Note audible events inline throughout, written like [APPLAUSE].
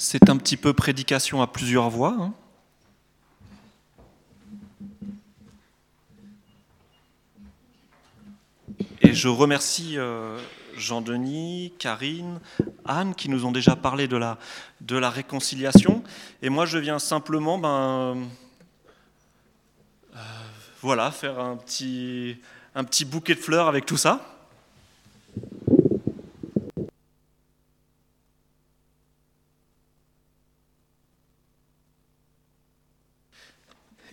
C'est un petit peu prédication à plusieurs voix. hein. Et je remercie euh, Jean-Denis, Karine, Anne qui nous ont déjà parlé de la, réconciliation. Et moi, je viens simplement ben, euh, voilà, faire un petit bouquet de fleurs avec tout ça.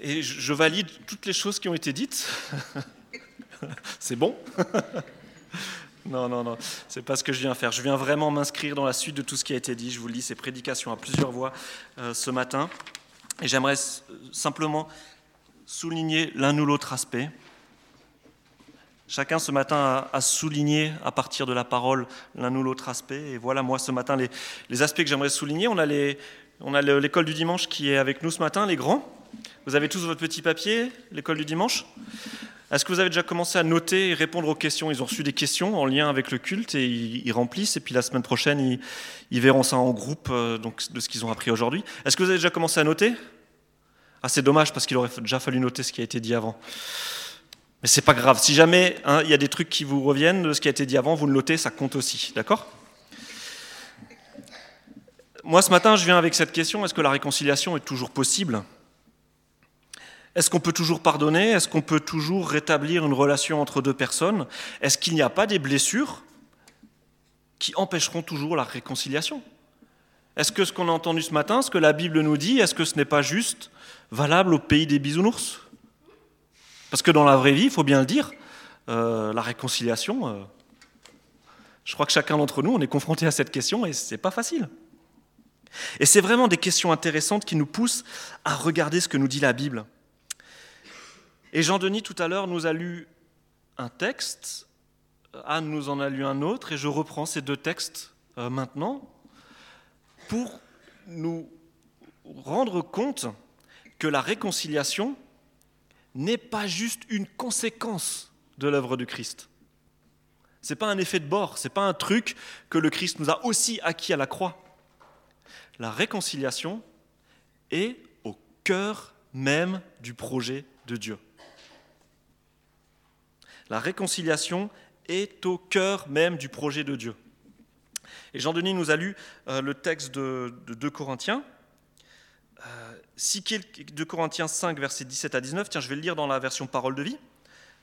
Et je valide toutes les choses qui ont été dites. [LAUGHS] C'est bon? [LAUGHS] Non, non, non, c'est pas ce que je viens faire. Je viens vraiment m'inscrire dans la suite de tout ce qui a été dit. Je vous le dis, c'est prédication à plusieurs voix euh, ce matin. Et j'aimerais simplement souligner l'un ou l'autre aspect. Chacun ce matin a, souligné à partir de la parole l'un ou l'autre aspect. Et voilà, moi ce matin, les, aspects que j'aimerais souligner. On a l'école du dimanche qui est avec nous ce matin, les grands. Vous avez tous votre petit papier, l'école du dimanche? Est-ce que vous avez déjà commencé à noter et répondre aux questions? Ils ont reçu des questions en lien avec le culte et ils, remplissent. Et puis la semaine prochaine, ils, verront ça en groupe euh, de ce qu'ils ont appris aujourd'hui. Est-ce que vous avez déjà commencé à noter? Ah, c'est dommage parce qu'il aurait déjà fallu noter ce qui a été dit avant. Mais c'est pas grave. Si jamais hein, il y a des trucs qui vous reviennent de ce qui a été dit avant, vous le notez, ça compte aussi. D'accord? Moi, ce matin, je viens avec cette question est-ce que la réconciliation est toujours possible? Est-ce qu'on peut toujours pardonner? Est-ce qu'on peut toujours rétablir une relation entre deux personnes? Est-ce qu'il n'y a pas des blessures qui empêcheront toujours la réconciliation? Est-ce que ce qu'on a entendu ce matin, ce que la Bible nous dit, est-ce que ce n'est pas juste valable au pays des bisounours? Parce que dans la vraie vie, il faut bien le dire, euh, la réconciliation, euh, je crois que chacun d'entre nous, on est confronté à cette question et c'est pas facile. Et c'est vraiment des questions intéressantes qui nous poussent à regarder ce que nous dit la Bible. Et Jean-Denis, tout à l'heure, nous a lu un texte, Anne nous en a lu un autre, et je reprends ces deux textes euh, maintenant pour nous rendre compte que la réconciliation n'est pas juste une conséquence de l'œuvre du Christ. Ce n'est pas un effet de bord, ce n'est pas un truc que le Christ nous a aussi acquis à la croix. La réconciliation est au cœur même du projet de Dieu. La réconciliation est au cœur même du projet de Dieu. Et Jean-Denis nous a lu euh, le texte de, de 2 Corinthiens. Euh, si quel- 2 Corinthiens 5, versets 17 à 19, tiens, je vais le lire dans la version parole de vie,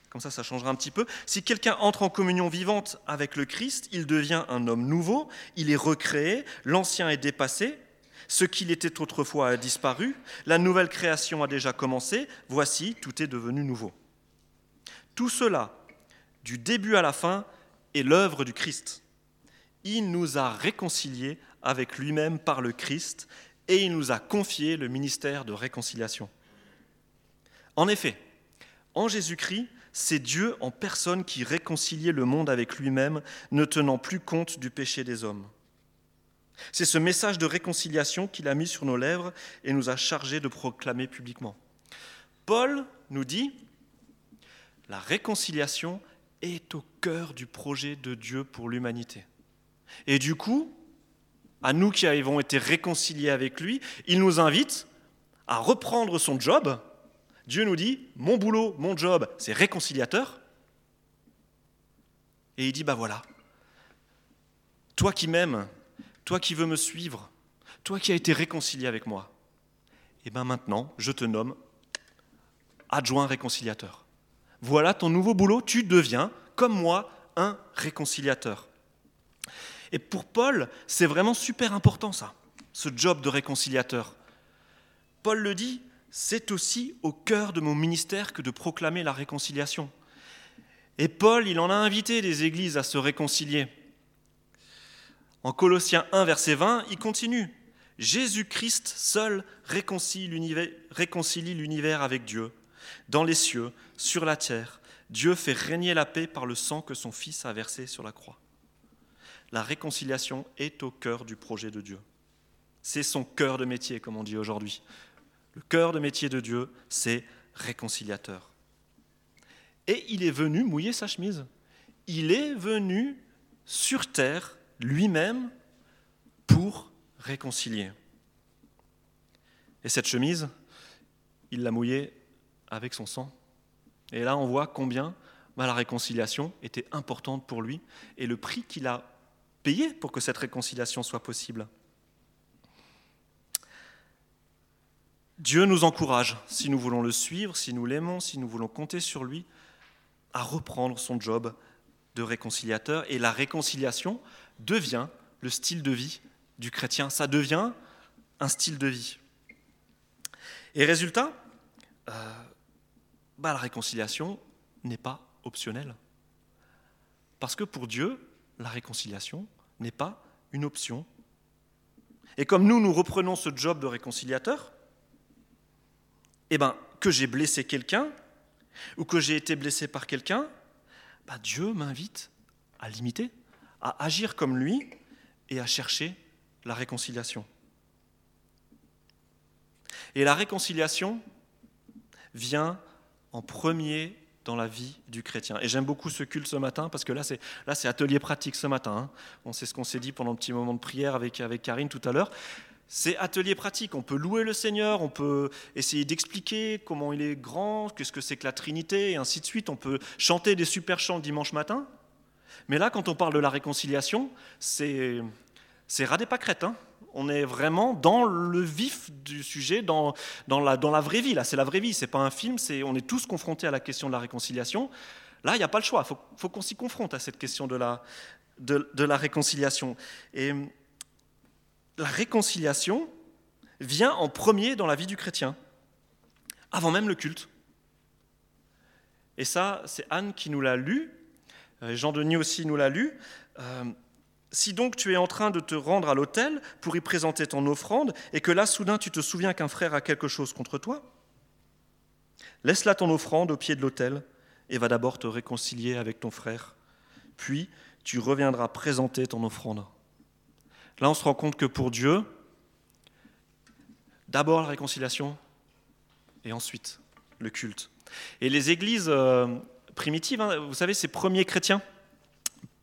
comme ça, ça changera un petit peu. Si quelqu'un entre en communion vivante avec le Christ, il devient un homme nouveau, il est recréé, l'ancien est dépassé, ce qu'il était autrefois a disparu, la nouvelle création a déjà commencé, voici, tout est devenu nouveau. Tout cela, du début à la fin, est l'œuvre du Christ. Il nous a réconciliés avec lui-même par le Christ et il nous a confié le ministère de réconciliation. En effet, en Jésus-Christ, c'est Dieu en personne qui réconciliait le monde avec lui-même, ne tenant plus compte du péché des hommes. C'est ce message de réconciliation qu'il a mis sur nos lèvres et nous a chargés de proclamer publiquement. Paul nous dit, la réconciliation est au cœur du projet de Dieu pour l'humanité. Et du coup, à nous qui avons été réconciliés avec lui, il nous invite à reprendre son job. Dieu nous dit, mon boulot, mon job, c'est réconciliateur. Et il dit, bah voilà, toi qui m'aimes, toi qui veux me suivre, toi qui as été réconcilié avec moi, et bien maintenant, je te nomme adjoint réconciliateur. Voilà ton nouveau boulot, tu deviens, comme moi, un réconciliateur. Et pour Paul, c'est vraiment super important ça, ce job de réconciliateur. Paul le dit, c'est aussi au cœur de mon ministère que de proclamer la réconciliation. Et Paul, il en a invité des églises à se réconcilier. En Colossiens 1, verset 20, il continue. Jésus-Christ seul réconcilie l'univers, avec Dieu, dans les cieux, sur la terre. Dieu fait régner la paix par le sang que son Fils a versé sur la croix. La réconciliation est au cœur du projet de Dieu. C'est son cœur de métier, comme on dit aujourd'hui. Le cœur de métier de Dieu, c'est réconciliateur. Et il est venu mouiller sa chemise. Il est venu sur terre lui-même pour réconcilié. Et cette chemise, il l'a mouillée avec son sang. Et là, on voit combien bah, la réconciliation était importante pour lui et le prix qu'il a payé pour que cette réconciliation soit possible. Dieu nous encourage, si nous voulons le suivre, si nous l'aimons, si nous voulons compter sur lui, à reprendre son job de réconciliateur. Et la réconciliation devient le style de vie du chrétien. Ça devient un style de vie. Et résultat, euh, bah, la réconciliation n'est pas optionnelle. Parce que pour Dieu, la réconciliation n'est pas une option. Et comme nous, nous reprenons ce job de réconciliateur, eh ben, que j'ai blessé quelqu'un ou que j'ai été blessé par quelqu'un, bah, Dieu m'invite à l'imiter, à agir comme lui et à chercher la réconciliation. Et la réconciliation vient en premier dans la vie du chrétien. Et j'aime beaucoup ce culte ce matin parce que là, c'est, là, c'est atelier pratique ce matin. Hein. On sait ce qu'on s'est dit pendant le petit moment de prière avec, avec Karine tout à l'heure. C'est atelier pratique. On peut louer le Seigneur, on peut essayer d'expliquer comment il est grand, qu'est-ce que c'est que la Trinité, et ainsi de suite. On peut chanter des super chants le dimanche matin. Mais là, quand on parle de la réconciliation, c'est, c'est pâquerettes. Hein on est vraiment dans le vif du sujet, dans, dans, la, dans la vraie vie. Là, c'est la vraie vie, c'est pas un film, on est tous confrontés à la question de la réconciliation. Là, il n'y a pas le choix, il faut, qu'on s'y confronte à cette question de la, de, de la réconciliation. Et la réconciliation vient en premier dans la vie du chrétien, avant même le culte. Et ça, c'est Anne qui nous l'a lu, euh, Jean Denis aussi nous l'a lu. Euh, si donc tu es en train de te rendre à l'autel pour y présenter ton offrande, et que là soudain tu te souviens qu'un frère a quelque chose contre toi, laisse là ton offrande au pied de l'autel et va d'abord te réconcilier avec ton frère. Puis tu reviendras présenter ton offrande. Là on se rend compte que pour Dieu, d'abord la réconciliation et ensuite le culte. Et les églises euh, primitives, hein, vous savez, ces premiers chrétiens,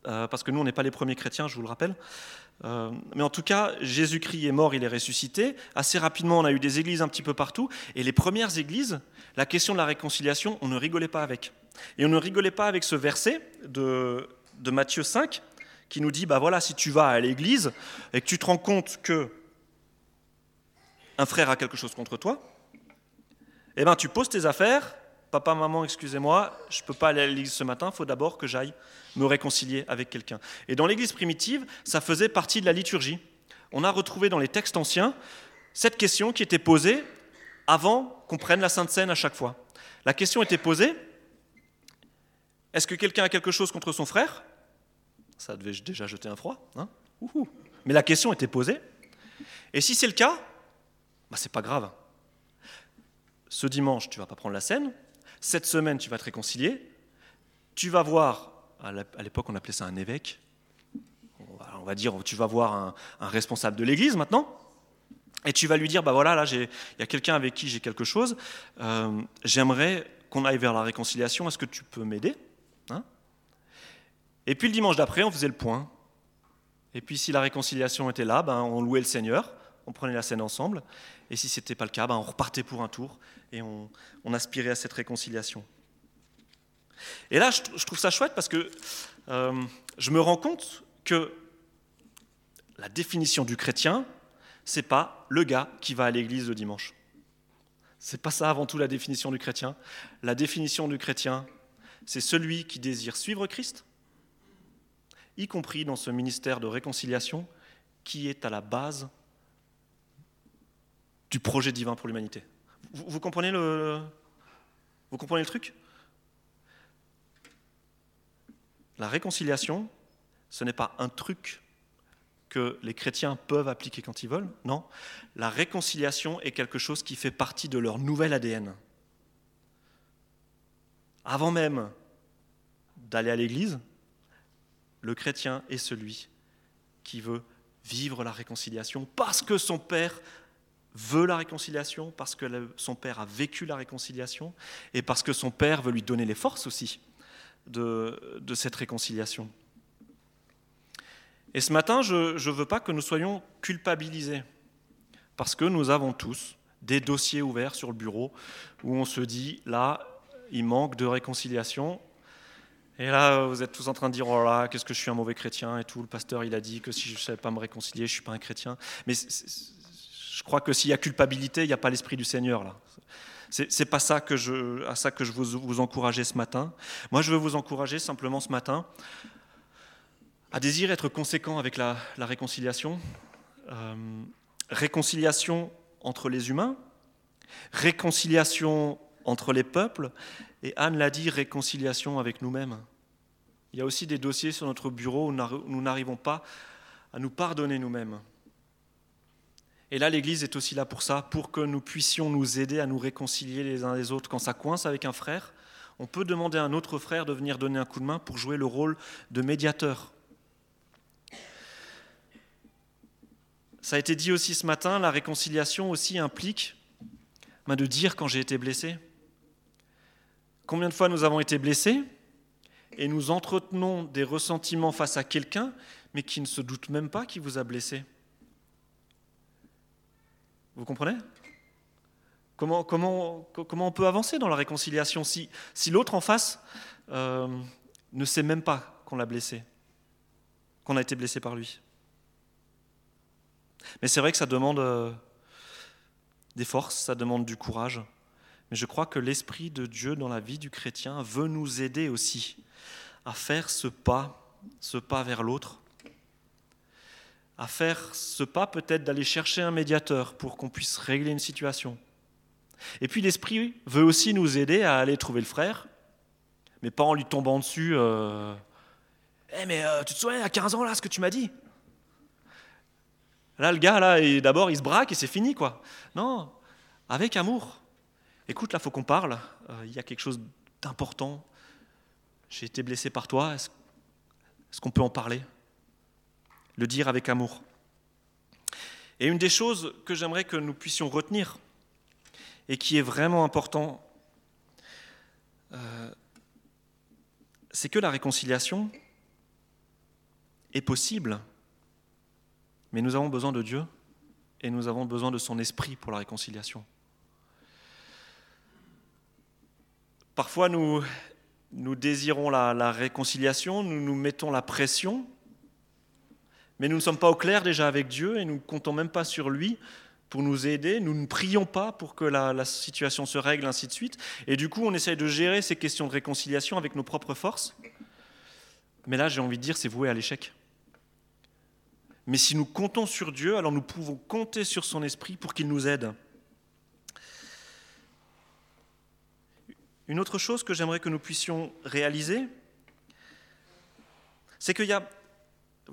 euh, parce que nous, on n'est pas les premiers chrétiens, je vous le rappelle. Euh, mais en tout cas, Jésus-Christ est mort, il est ressuscité. Assez rapidement, on a eu des églises un petit peu partout. Et les premières églises, la question de la réconciliation, on ne rigolait pas avec. Et on ne rigolait pas avec ce verset de, Matthieu 5 qui nous dit, bah voilà, si tu vas à l'église et que tu te rends compte que un frère a quelque chose contre toi, eh ben tu poses tes affaires Papa, maman, excusez-moi, je ne peux pas aller à l'église ce matin, il faut d'abord que j'aille me réconcilier avec quelqu'un. Et dans l'église primitive, ça faisait partie de la liturgie. On a retrouvé dans les textes anciens cette question qui était posée avant qu'on prenne la Sainte Seine à chaque fois. La question était posée est-ce que quelqu'un a quelque chose contre son frère? Ça devait déjà jeter un froid. Hein? Mais la question était posée. Et si c'est le cas, bah, c'est pas grave. Ce dimanche, tu vas pas prendre la scène, cette semaine, tu vas te réconcilier. Tu vas voir, à l'époque, on appelait ça un évêque. On va dire, tu vas voir un, responsable de l'église maintenant. Et tu vas lui dire, bah voilà, là, il y a quelqu'un avec qui j'ai quelque chose. Euh, j'aimerais qu'on aille vers la réconciliation. Est-ce que tu peux m'aider hein? Et puis le dimanche d'après, on faisait le point. Et puis si la réconciliation était là, ben, on louait le Seigneur, on prenait la scène ensemble. Et si ce n'était pas le cas, ben, on repartait pour un tour et on, aspirait à cette réconciliation. Et là, je, trouve ça chouette parce que euh, je me rends compte que la définition du chrétien, c'est pas le gars qui va à l'église le dimanche. C'est pas ça avant tout la définition du chrétien. La définition du chrétien, c'est celui qui désire suivre Christ, y compris dans ce ministère de réconciliation qui est à la base du projet divin pour l'humanité. Vous, comprenez le, vous comprenez le truc? La réconciliation, ce n'est pas un truc que les chrétiens peuvent appliquer quand ils veulent, non. La réconciliation est quelque chose qui fait partie de leur nouvel ADN. Avant même d'aller à l'église, le chrétien est celui qui veut vivre la réconciliation parce que son Père veut la réconciliation, parce que son père a vécu la réconciliation, et parce que son père veut lui donner les forces aussi de, cette réconciliation. Et ce matin, je ne veux pas que nous soyons culpabilisés, parce que nous avons tous des dossiers ouverts sur le bureau où on se dit, là, il manque de réconciliation. Et là, vous êtes tous en train de dire, oh là, qu'est-ce que je suis un mauvais chrétien et tout. Le pasteur, il a dit que si je ne savais pas me réconcilier, je ne suis pas un chrétien. Mais je crois que s'il y a culpabilité, il n'y a pas l'Esprit du Seigneur là. C'est pas ça que je, à ça que je veux vous encourager ce matin. Moi, je veux vous encourager simplement ce matin à désirer être conséquent avec la, réconciliation. Euh, réconciliation entre les humains, réconciliation entre les peuples, et Anne l'a dit, réconciliation avec nous-mêmes. Il y a aussi des dossiers sur notre bureau où nous n'arrivons pas à nous pardonner nous-mêmes. Et là, l'Église est aussi là pour ça, pour que nous puissions nous aider à nous réconcilier les uns les autres. Quand ça coince avec un frère, on peut demander à un autre frère de venir donner un coup de main pour jouer le rôle de médiateur. Ça a été dit aussi ce matin, la réconciliation aussi implique ben, de dire quand j'ai été blessé. Combien de fois nous avons été blessés et nous entretenons des ressentiments face à quelqu'un, mais qui ne se doute même pas qu'il vous a blessé? Vous comprenez? Comment, comment, comment on peut avancer dans la réconciliation si, si l'autre en face euh, ne sait même pas qu'on l'a blessé, qu'on a été blessé par lui? Mais c'est vrai que ça demande euh, des forces, ça demande du courage. Mais je crois que l'Esprit de Dieu dans la vie du chrétien veut nous aider aussi à faire ce pas, ce pas vers l'autre, à faire ce pas peut-être d'aller chercher un médiateur pour qu'on puisse régler une situation. Et puis l'Esprit veut aussi nous aider à aller trouver le frère, mais pas en lui tombant dessus. Euh, eh mais euh, tu te souviens, à 15 ans, là, ce que tu m'as dit? Là, le gars, là, d'abord, il se braque et c'est fini, quoi. Non, avec amour. Écoute, là, faut qu'on parle. Euh, il y a quelque chose d'important. J'ai été blessé par toi. Est-ce qu'on peut en parler? Le dire avec amour. Et une des choses que j'aimerais que nous puissions retenir, et qui est vraiment important, euh, c'est que la réconciliation est possible, mais nous avons besoin de Dieu et nous avons besoin de son esprit pour la réconciliation. Parfois, nous, désirons la, la réconciliation, nous nous mettons la pression, mais nous ne sommes pas au clair déjà avec Dieu et nous ne comptons même pas sur lui pour nous aider. Nous ne prions pas pour que la, situation se règle, ainsi de suite. Et du coup, on essaye de gérer ces questions de réconciliation avec nos propres forces. Mais là, j'ai envie de dire, c'est voué à l'échec. Mais si nous comptons sur Dieu, alors nous pouvons compter sur son esprit pour qu'il nous aide. Une autre chose que j'aimerais que nous puissions réaliser, c'est qu'il y a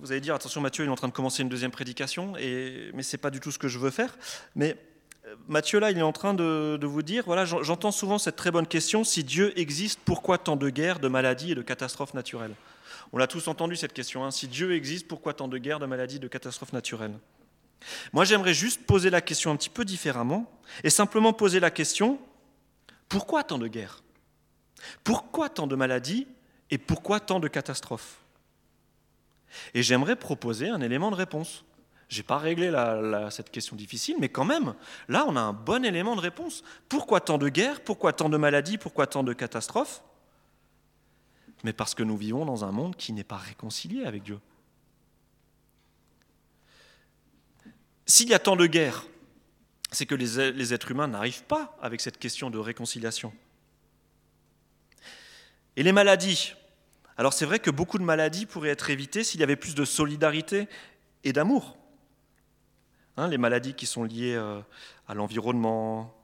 vous allez dire, attention Mathieu, il est en train de commencer une deuxième prédication, et, mais ce n'est pas du tout ce que je veux faire. Mais euh, Mathieu, là, il est en train de, vous dire, voilà, j'entends souvent cette très bonne question, si Dieu existe, pourquoi tant de guerres, de maladies et de catastrophes naturelles? On l'a tous entendu cette question, hein. si Dieu existe, pourquoi tant de guerres, de maladies, de catastrophes naturelles? Moi, j'aimerais juste poser la question un petit peu différemment, et simplement poser la question, pourquoi tant de guerres? Pourquoi tant de maladies et pourquoi tant de catastrophes? Et j'aimerais proposer un élément de réponse. Je n'ai pas réglé cette question difficile, mais quand même, là, on a un bon élément de réponse. Pourquoi tant de guerres? Pourquoi tant de maladies? Pourquoi tant de catastrophes? Mais parce que nous vivons dans un monde qui n'est pas réconcilié avec Dieu. S'il y a tant de guerres, c'est que les, les êtres humains n'arrivent pas avec cette question de réconciliation. Et les maladies, alors c'est vrai que beaucoup de maladies pourraient être évitées s'il y avait plus de solidarité et d'amour. Hein, les maladies qui sont liées euh, à l'environnement,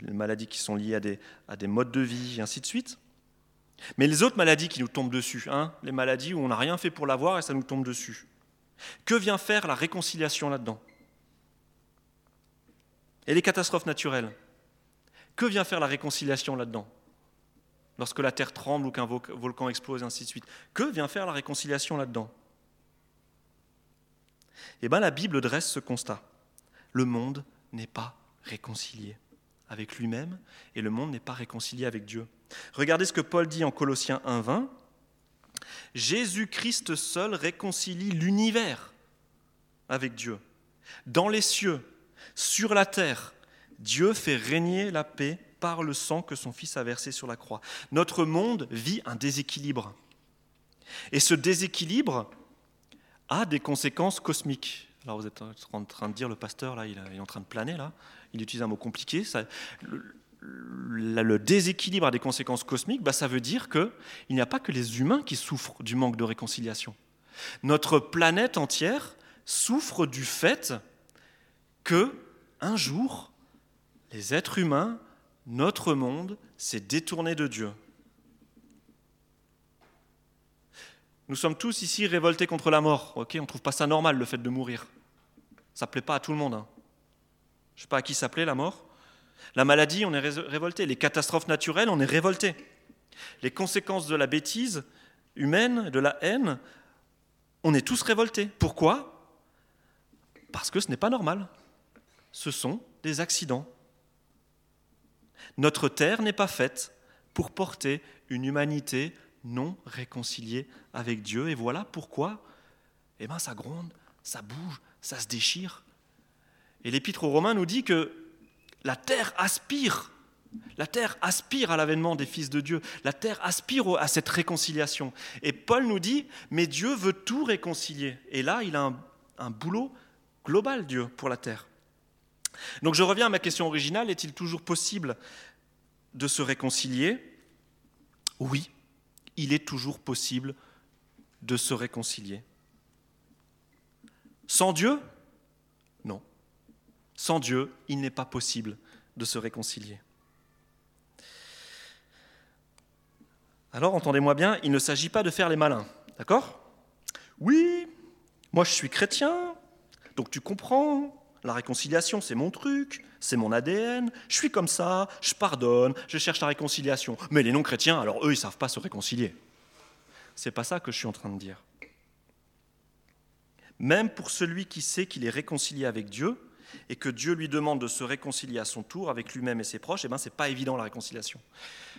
les maladies qui sont liées à des, à des, modes de vie, et ainsi de suite. Mais les autres maladies qui nous tombent dessus, hein, les maladies où on n'a rien fait pour l'avoir et ça nous tombe dessus, que vient faire la réconciliation là-dedans? Et les catastrophes naturelles, que vient faire la réconciliation là-dedans? Lorsque la terre tremble ou qu'un volcan explose, et ainsi de suite. Que vient faire la réconciliation là-dedans? Eh bien, la Bible dresse ce constat. Le monde n'est pas réconcilié avec lui-même et le monde n'est pas réconcilié avec Dieu. Regardez ce que Paul dit en Colossiens 1.20. Jésus-Christ seul réconcilie l'univers avec Dieu. Dans les cieux, sur la terre, Dieu fait régner la paix par le sang que son Fils a versé sur la croix. Notre monde vit un déséquilibre. Et ce déséquilibre a des conséquences cosmiques. Alors vous êtes en train de dire, le pasteur, là, il est en train de planer, là. Il utilise un mot compliqué. Le, déséquilibre a des conséquences cosmiques. Bah, ça veut dire qu'il n'y a pas que les humains qui souffrent du manque de réconciliation. Notre planète entière souffre du fait que, un jour, les êtres humains, notre monde, s'est détourné de Dieu. Nous sommes tous ici révoltés contre la mort. Ok, on ne trouve pas ça normal le fait de mourir. Ça ne plaît pas à tout le monde. Hein. Je ne sais pas à qui ça plaît la mort. La maladie, on est révolté. Les catastrophes naturelles, on est révolté. Les conséquences de la bêtise humaine, de la haine, on est tous révoltés. Pourquoi? Parce que ce n'est pas normal. Ce sont des accidents. Notre terre n'est pas faite pour porter une humanité non réconciliée avec Dieu. Et voilà pourquoi eh ben, ça gronde, ça bouge, ça se déchire. Et l'Épître aux Romains nous dit que la terre aspire, la terre aspire à l'avènement des fils de Dieu, la terre aspire à cette réconciliation. Et Paul nous dit, mais Dieu veut tout réconcilier. Et là, il a un, un boulot global, Dieu, pour la terre. Donc je reviens à ma question originale, est-il toujours possible de se réconcilier? Oui, il est toujours possible de se réconcilier. Sans Dieu? Non. Sans Dieu, il n'est pas possible de se réconcilier. Alors, entendez-moi bien, il ne s'agit pas de faire les malins, d'accord? Oui, moi je suis chrétien, donc tu comprends, la réconciliation, c'est mon truc, c'est mon ADN, je suis comme ça, je pardonne, je cherche la réconciliation. Mais les non-chrétiens, alors eux, ils ne savent pas se réconcilier. C'est pas ça que je suis en train de dire. Même pour celui qui sait qu'il est réconcilié avec Dieu et que Dieu lui demande de se réconcilier à son tour avec lui-même et ses proches, eh ben c'est pas évident la réconciliation.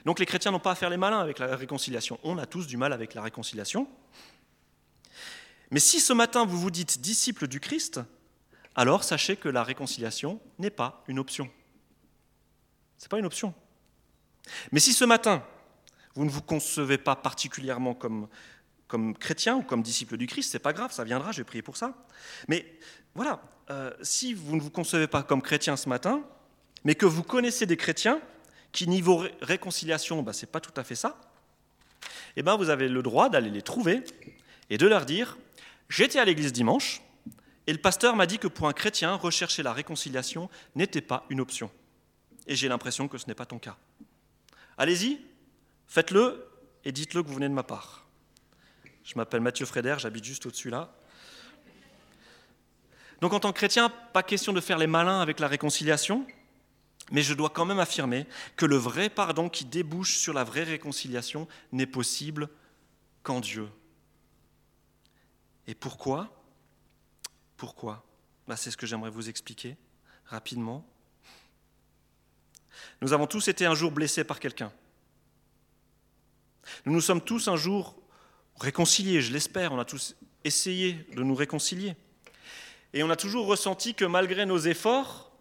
Donc les chrétiens n'ont pas à faire les malins avec la réconciliation. On a tous du mal avec la réconciliation. Mais si ce matin vous vous dites disciple du Christ, alors sachez que la réconciliation n'est pas une option. Ce n'est pas une option. Mais si ce matin, vous ne vous concevez pas particulièrement comme, comme chrétien ou comme disciple du Christ, c'est pas grave, ça viendra, je vais pour ça. Mais voilà, euh, si vous ne vous concevez pas comme chrétien ce matin, mais que vous connaissez des chrétiens qui, niveau réconciliation, bah, ce n'est pas tout à fait ça, eh ben, vous avez le droit d'aller les trouver et de leur dire J'étais à l'église dimanche, et le pasteur m'a dit que pour un chrétien, rechercher la réconciliation n'était pas une option. Et j'ai l'impression que ce n'est pas ton cas. Allez-y, faites-le et dites-le que vous venez de ma part. Je m'appelle Mathieu Frédère, j'habite juste au-dessus là. Donc en tant que chrétien, pas question de faire les malins avec la réconciliation, mais je dois quand même affirmer que le vrai pardon qui débouche sur la vraie réconciliation n'est possible qu'en Dieu. Et pourquoi? Pourquoi? Bah, C'est ce que j'aimerais vous expliquer rapidement. Nous avons tous été un jour blessés par quelqu'un. Nous nous sommes tous un jour réconciliés, je l'espère, on a tous essayé de nous réconcilier. Et on a toujours ressenti que malgré nos efforts,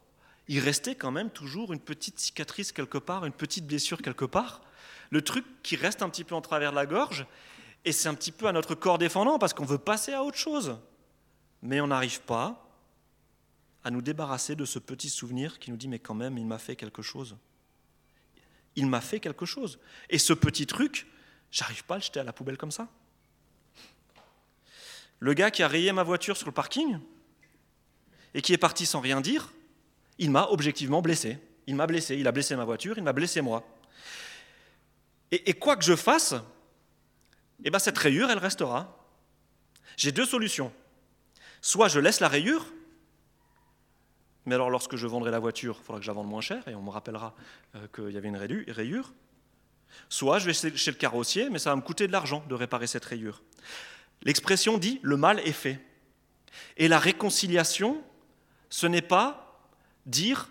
il restait quand même toujours une petite cicatrice quelque part, une petite blessure quelque part. Le truc qui reste un petit peu en travers de la gorge, et c'est un petit peu à notre corps défendant parce qu'on veut passer à autre chose mais on n'arrive pas à nous débarrasser de ce petit souvenir qui nous dit mais quand même il m'a fait quelque chose. Il m'a fait quelque chose. Et ce petit truc, j'arrive pas à le jeter à la poubelle comme ça. Le gars qui a rayé ma voiture sur le parking et qui est parti sans rien dire, il m'a objectivement blessé. Il m'a blessé, il a blessé ma voiture, il m'a blessé moi. Et, quoi que je fasse, eh ben cette rayure, elle restera. J'ai deux solutions. Soit je laisse la rayure, mais alors lorsque je vendrai la voiture, il faudra que je la vende moins cher et on me rappellera euh, qu'il y avait une rayure. Soit je vais chez le carrossier, mais ça va me coûter de l'argent de réparer cette rayure. L'expression dit le mal est fait. Et la réconciliation, ce n'est pas dire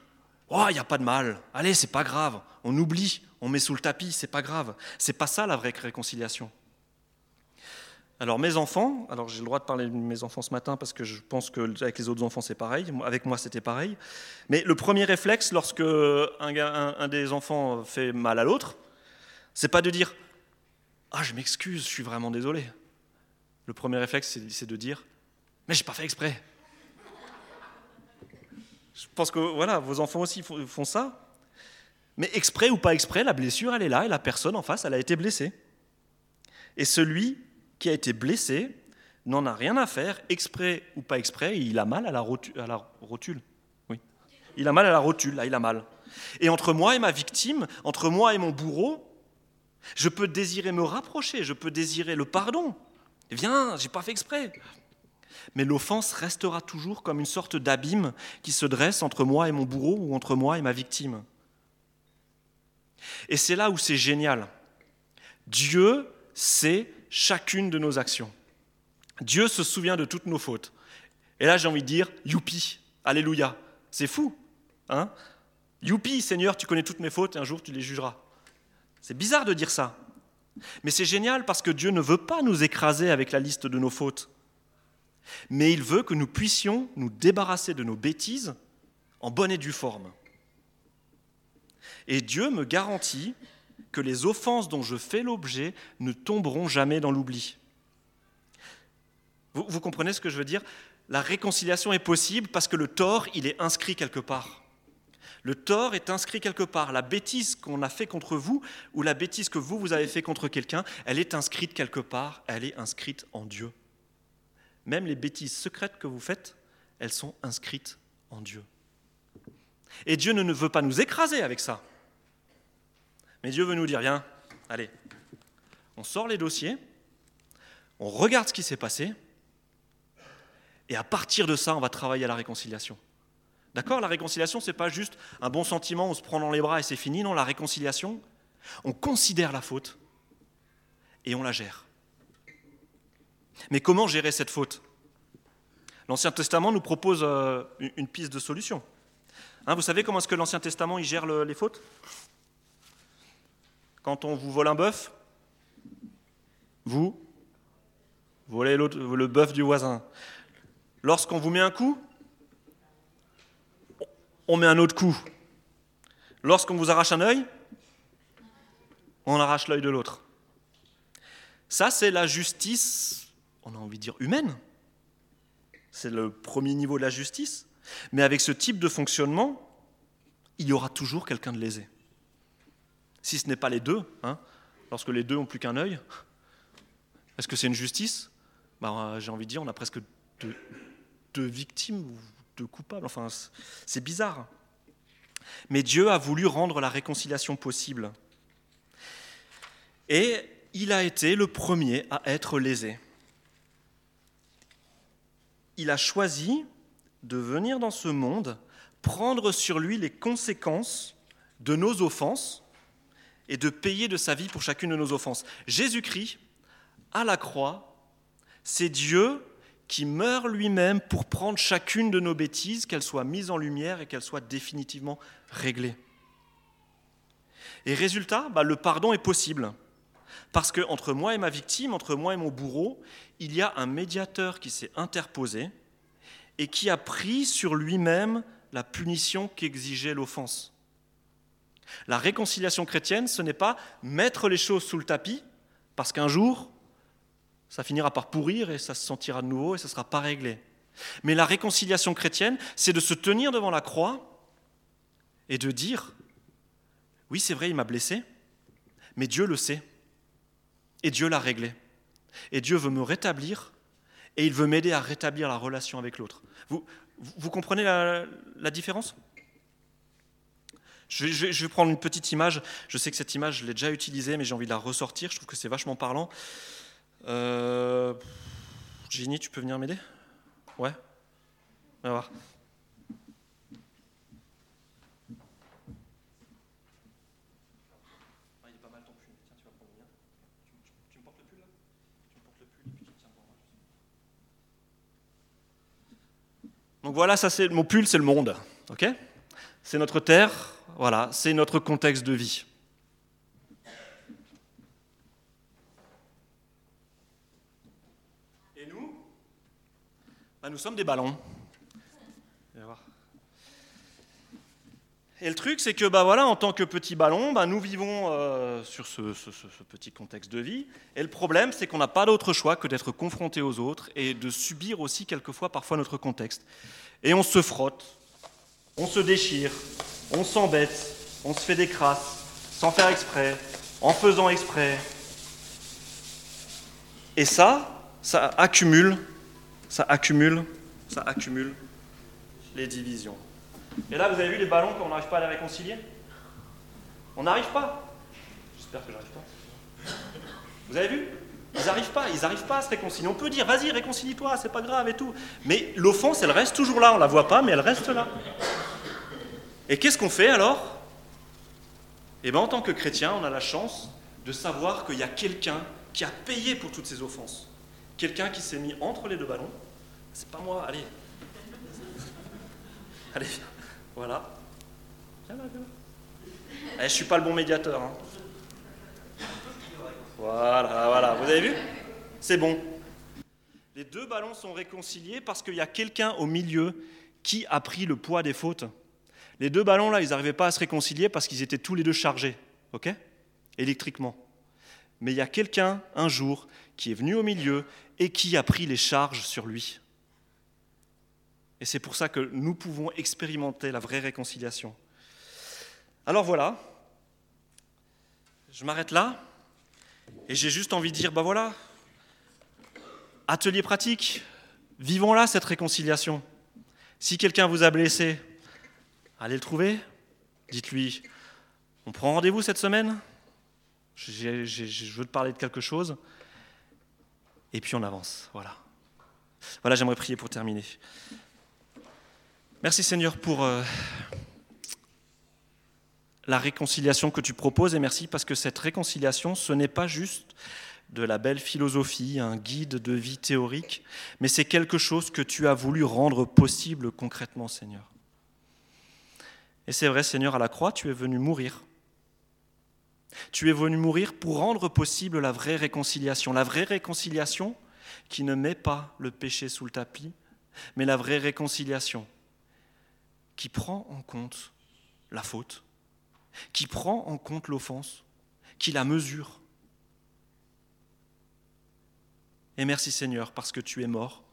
Oh, il n'y a pas de mal, allez, c'est pas grave, on oublie, on met sous le tapis, c'est pas grave. C'est pas ça la vraie réconciliation. Alors mes enfants, alors j'ai le droit de parler de mes enfants ce matin parce que je pense qu'avec les autres enfants c'est pareil, avec moi c'était pareil, mais le premier réflexe lorsque un, des enfants fait mal à l'autre, c'est pas de dire ⁇ Ah je m'excuse, je suis vraiment désolé ⁇ Le premier réflexe c'est de dire ⁇ Mais j'ai pas fait exprès !⁇ Je pense que voilà, vos enfants aussi font ça. Mais exprès ou pas exprès, la blessure elle est là et la personne en face elle a été blessée. Et celui qui a été blessé n'en a rien à faire, exprès ou pas exprès, il a mal à la, rotule. Oui. Il a mal à la rotule, là, il a mal. Et entre moi et ma victime, entre moi et mon bourreau, je peux désirer me rapprocher, je peux désirer le pardon. Viens, j'ai pas fait exprès. Mais l'offense restera toujours comme une sorte d'abîme qui se dresse entre moi et mon bourreau ou entre moi et ma victime. Et c'est là où c'est génial. Dieu sait chacune de nos actions. Dieu se souvient de toutes nos fautes. Et là, j'ai envie de dire, youpi, alléluia. C'est fou. Hein? Youpi, Seigneur, tu connais toutes mes fautes et un jour tu les jugeras. C'est bizarre de dire ça. Mais c'est génial parce que Dieu ne veut pas nous écraser avec la liste de nos fautes. Mais il veut que nous puissions nous débarrasser de nos bêtises en bonne et due forme. Et Dieu me garantit que les offenses dont je fais l'objet ne tomberont jamais dans l'oubli. Vous, comprenez ce que je veux dire? La réconciliation est possible parce que le tort, il est inscrit quelque part. Le tort est inscrit quelque part. La bêtise qu'on a fait contre vous ou la bêtise que vous, vous avez fait contre quelqu'un, elle est inscrite quelque part, elle est inscrite en Dieu. Même les bêtises secrètes que vous faites, elles sont inscrites en Dieu. Et Dieu ne veut pas nous écraser avec ça. Mais Dieu veut nous dire, viens, allez, on sort les dossiers, on regarde ce qui s'est passé, et à partir de ça, on va travailler à la réconciliation. D'accord? La réconciliation, ce n'est pas juste un bon sentiment, on se prend dans les bras et c'est fini. Non, la réconciliation, on considère la faute et on la gère. Mais comment gérer cette faute? L'Ancien Testament nous propose euh, une piste de solution. Hein, vous savez comment est-ce que l'Ancien Testament il gère les fautes? Quand on vous vole un bœuf Vous volez le bœuf du voisin. Lorsqu'on vous met un coup On met un autre coup. Lorsqu'on vous arrache un œil On arrache l'œil de l'autre. Ça, c'est la justice, on a envie de dire humaine. C'est le premier niveau de la justice. Mais avec ce type de fonctionnement, il y aura toujours quelqu'un de lésé si ce n'est pas les deux, hein, lorsque les deux ont plus qu'un œil Est-ce que c'est une justice? Bah, J'ai envie de dire, on a presque deux, victimes ou deux coupables. Enfin, c'est bizarre. Mais Dieu a voulu rendre la réconciliation possible. Et il a été le premier à être lésé. Il a choisi de venir dans ce monde prendre sur lui les conséquences de nos offenses et de payer de sa vie pour chacune de nos offenses. Jésus-Christ, à la croix, c'est Dieu qui meurt lui-même pour prendre chacune de nos bêtises, qu'elles soient mises en lumière et qu'elles soient définitivement réglées. Et résultat, bah, le pardon est possible. Parce que entre moi et ma victime, entre moi et mon bourreau, il y a un médiateur qui s'est interposé et qui a pris sur lui-même la punition qu'exigeait l'offense. La réconciliation chrétienne, ce n'est pas mettre les choses sous le tapis, parce qu'un jour, ça finira par pourrir et ça se sentira de nouveau et ça ne sera pas réglé. Mais la réconciliation chrétienne, c'est de se tenir devant la croix et de dire, oui c'est vrai, il m'a blessé, mais Dieu le sait, et Dieu l'a réglé, et Dieu veut me rétablir, et il veut m'aider à rétablir la relation avec l'autre. Vous, vous comprenez la différence? Je vais, prendre une petite image. Je sais que cette image, je l'ai déjà utilisée, mais j'ai envie de la ressortir. Je trouve que c'est vachement parlant. Euh... Tu peux venir m'aider? Ouais. On va voir. Donc voilà, ça c'est mon pull, c'est le monde, ok? C'est notre terre, voilà, c'est notre contexte de vie. bah, Nous sommes des ballons. Et le truc, c'est que bah, voilà, en tant que petit ballon, bah, nous vivons euh, sur ce, petit contexte de vie. Et le problème, c'est qu'on n'a pas d'autre choix que d'être confronté aux autres et de subir aussi quelquefois parfois notre contexte. Et on se frotte, on se déchire, on s'embête, on se fait des crasses, sans faire exprès, en faisant exprès. Et ça, ça accumule, ça accumule, ça accumule les divisions. Et là, vous avez vu les ballons qu'on n'arrive pas à les réconcilier? On n'arrive pas. J'espère que j'arrive pas. Vous avez vu? Ils n'arrivent pas, ils n'arrivent pas à se réconcilier. On peut dire, vas-y, réconcilie-toi, c'est pas grave et tout. Mais l'offense, elle reste toujours là. On la voit pas, mais elle reste là. Et qu'est-ce qu'on fait alors? Eh bien, en tant que chrétien, on a la chance de savoir qu'il y a quelqu'un qui a payé pour toutes ces offenses. Quelqu'un qui s'est mis entre les deux ballons. C'est pas moi, allez. [LAUGHS] Allez, voilà. Viens là, viens. Eh, je suis pas le bon médiateur. Hein. Voilà, voilà. Vous avez vu? C'est bon. Les deux ballons sont réconciliés parce qu'il y a quelqu'un au milieu qui a pris le poids des fautes. Les deux ballons, là, ils n'arrivaient pas à se réconcilier parce qu'ils étaient tous les deux chargés, ok? Électriquement. Mais il y a quelqu'un, un jour, qui est venu au milieu et qui a pris les charges sur lui. Et c'est pour ça que nous pouvons expérimenter la vraie réconciliation. Alors voilà, je m'arrête là et j'ai juste envie de dire, ben voilà, atelier pratique, vivons là cette réconciliation. Si quelqu'un vous a blessé, allez le trouver, dites-lui, on prend rendez-vous cette semaine, je veux te parler de quelque chose, et puis on avance. Voilà. Voilà, j'aimerais prier pour terminer. Merci Seigneur pour euh, la réconciliation que tu proposes et merci parce que cette réconciliation, ce n'est pas juste de la belle philosophie, un guide de vie théorique, mais c'est quelque chose que tu as voulu rendre possible concrètement, Seigneur. Et c'est vrai, Seigneur, à la croix, tu es venu mourir. Tu es venu mourir pour rendre possible la vraie réconciliation. La vraie réconciliation qui ne met pas le péché sous le tapis, mais la vraie réconciliation qui prend en compte la faute, qui prend en compte l'offense, qui la mesure. Et merci Seigneur parce que tu es mort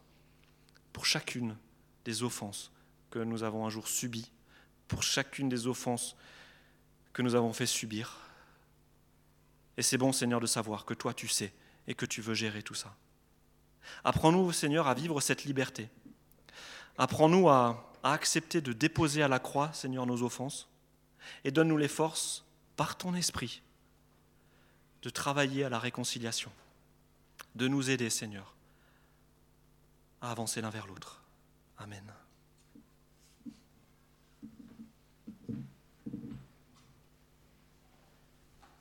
pour chacune des offenses que nous avons un jour subies, pour chacune des offenses que nous avons fait subir. Et c'est bon Seigneur de savoir que toi tu sais et que tu veux gérer tout ça. Apprends-nous Seigneur à vivre cette liberté. Apprends-nous à accepter de déposer à la croix, Seigneur, nos offenses, et donne-nous les forces, par ton esprit, de travailler à la réconciliation, de nous aider, Seigneur, à avancer l'un vers l'autre. Amen.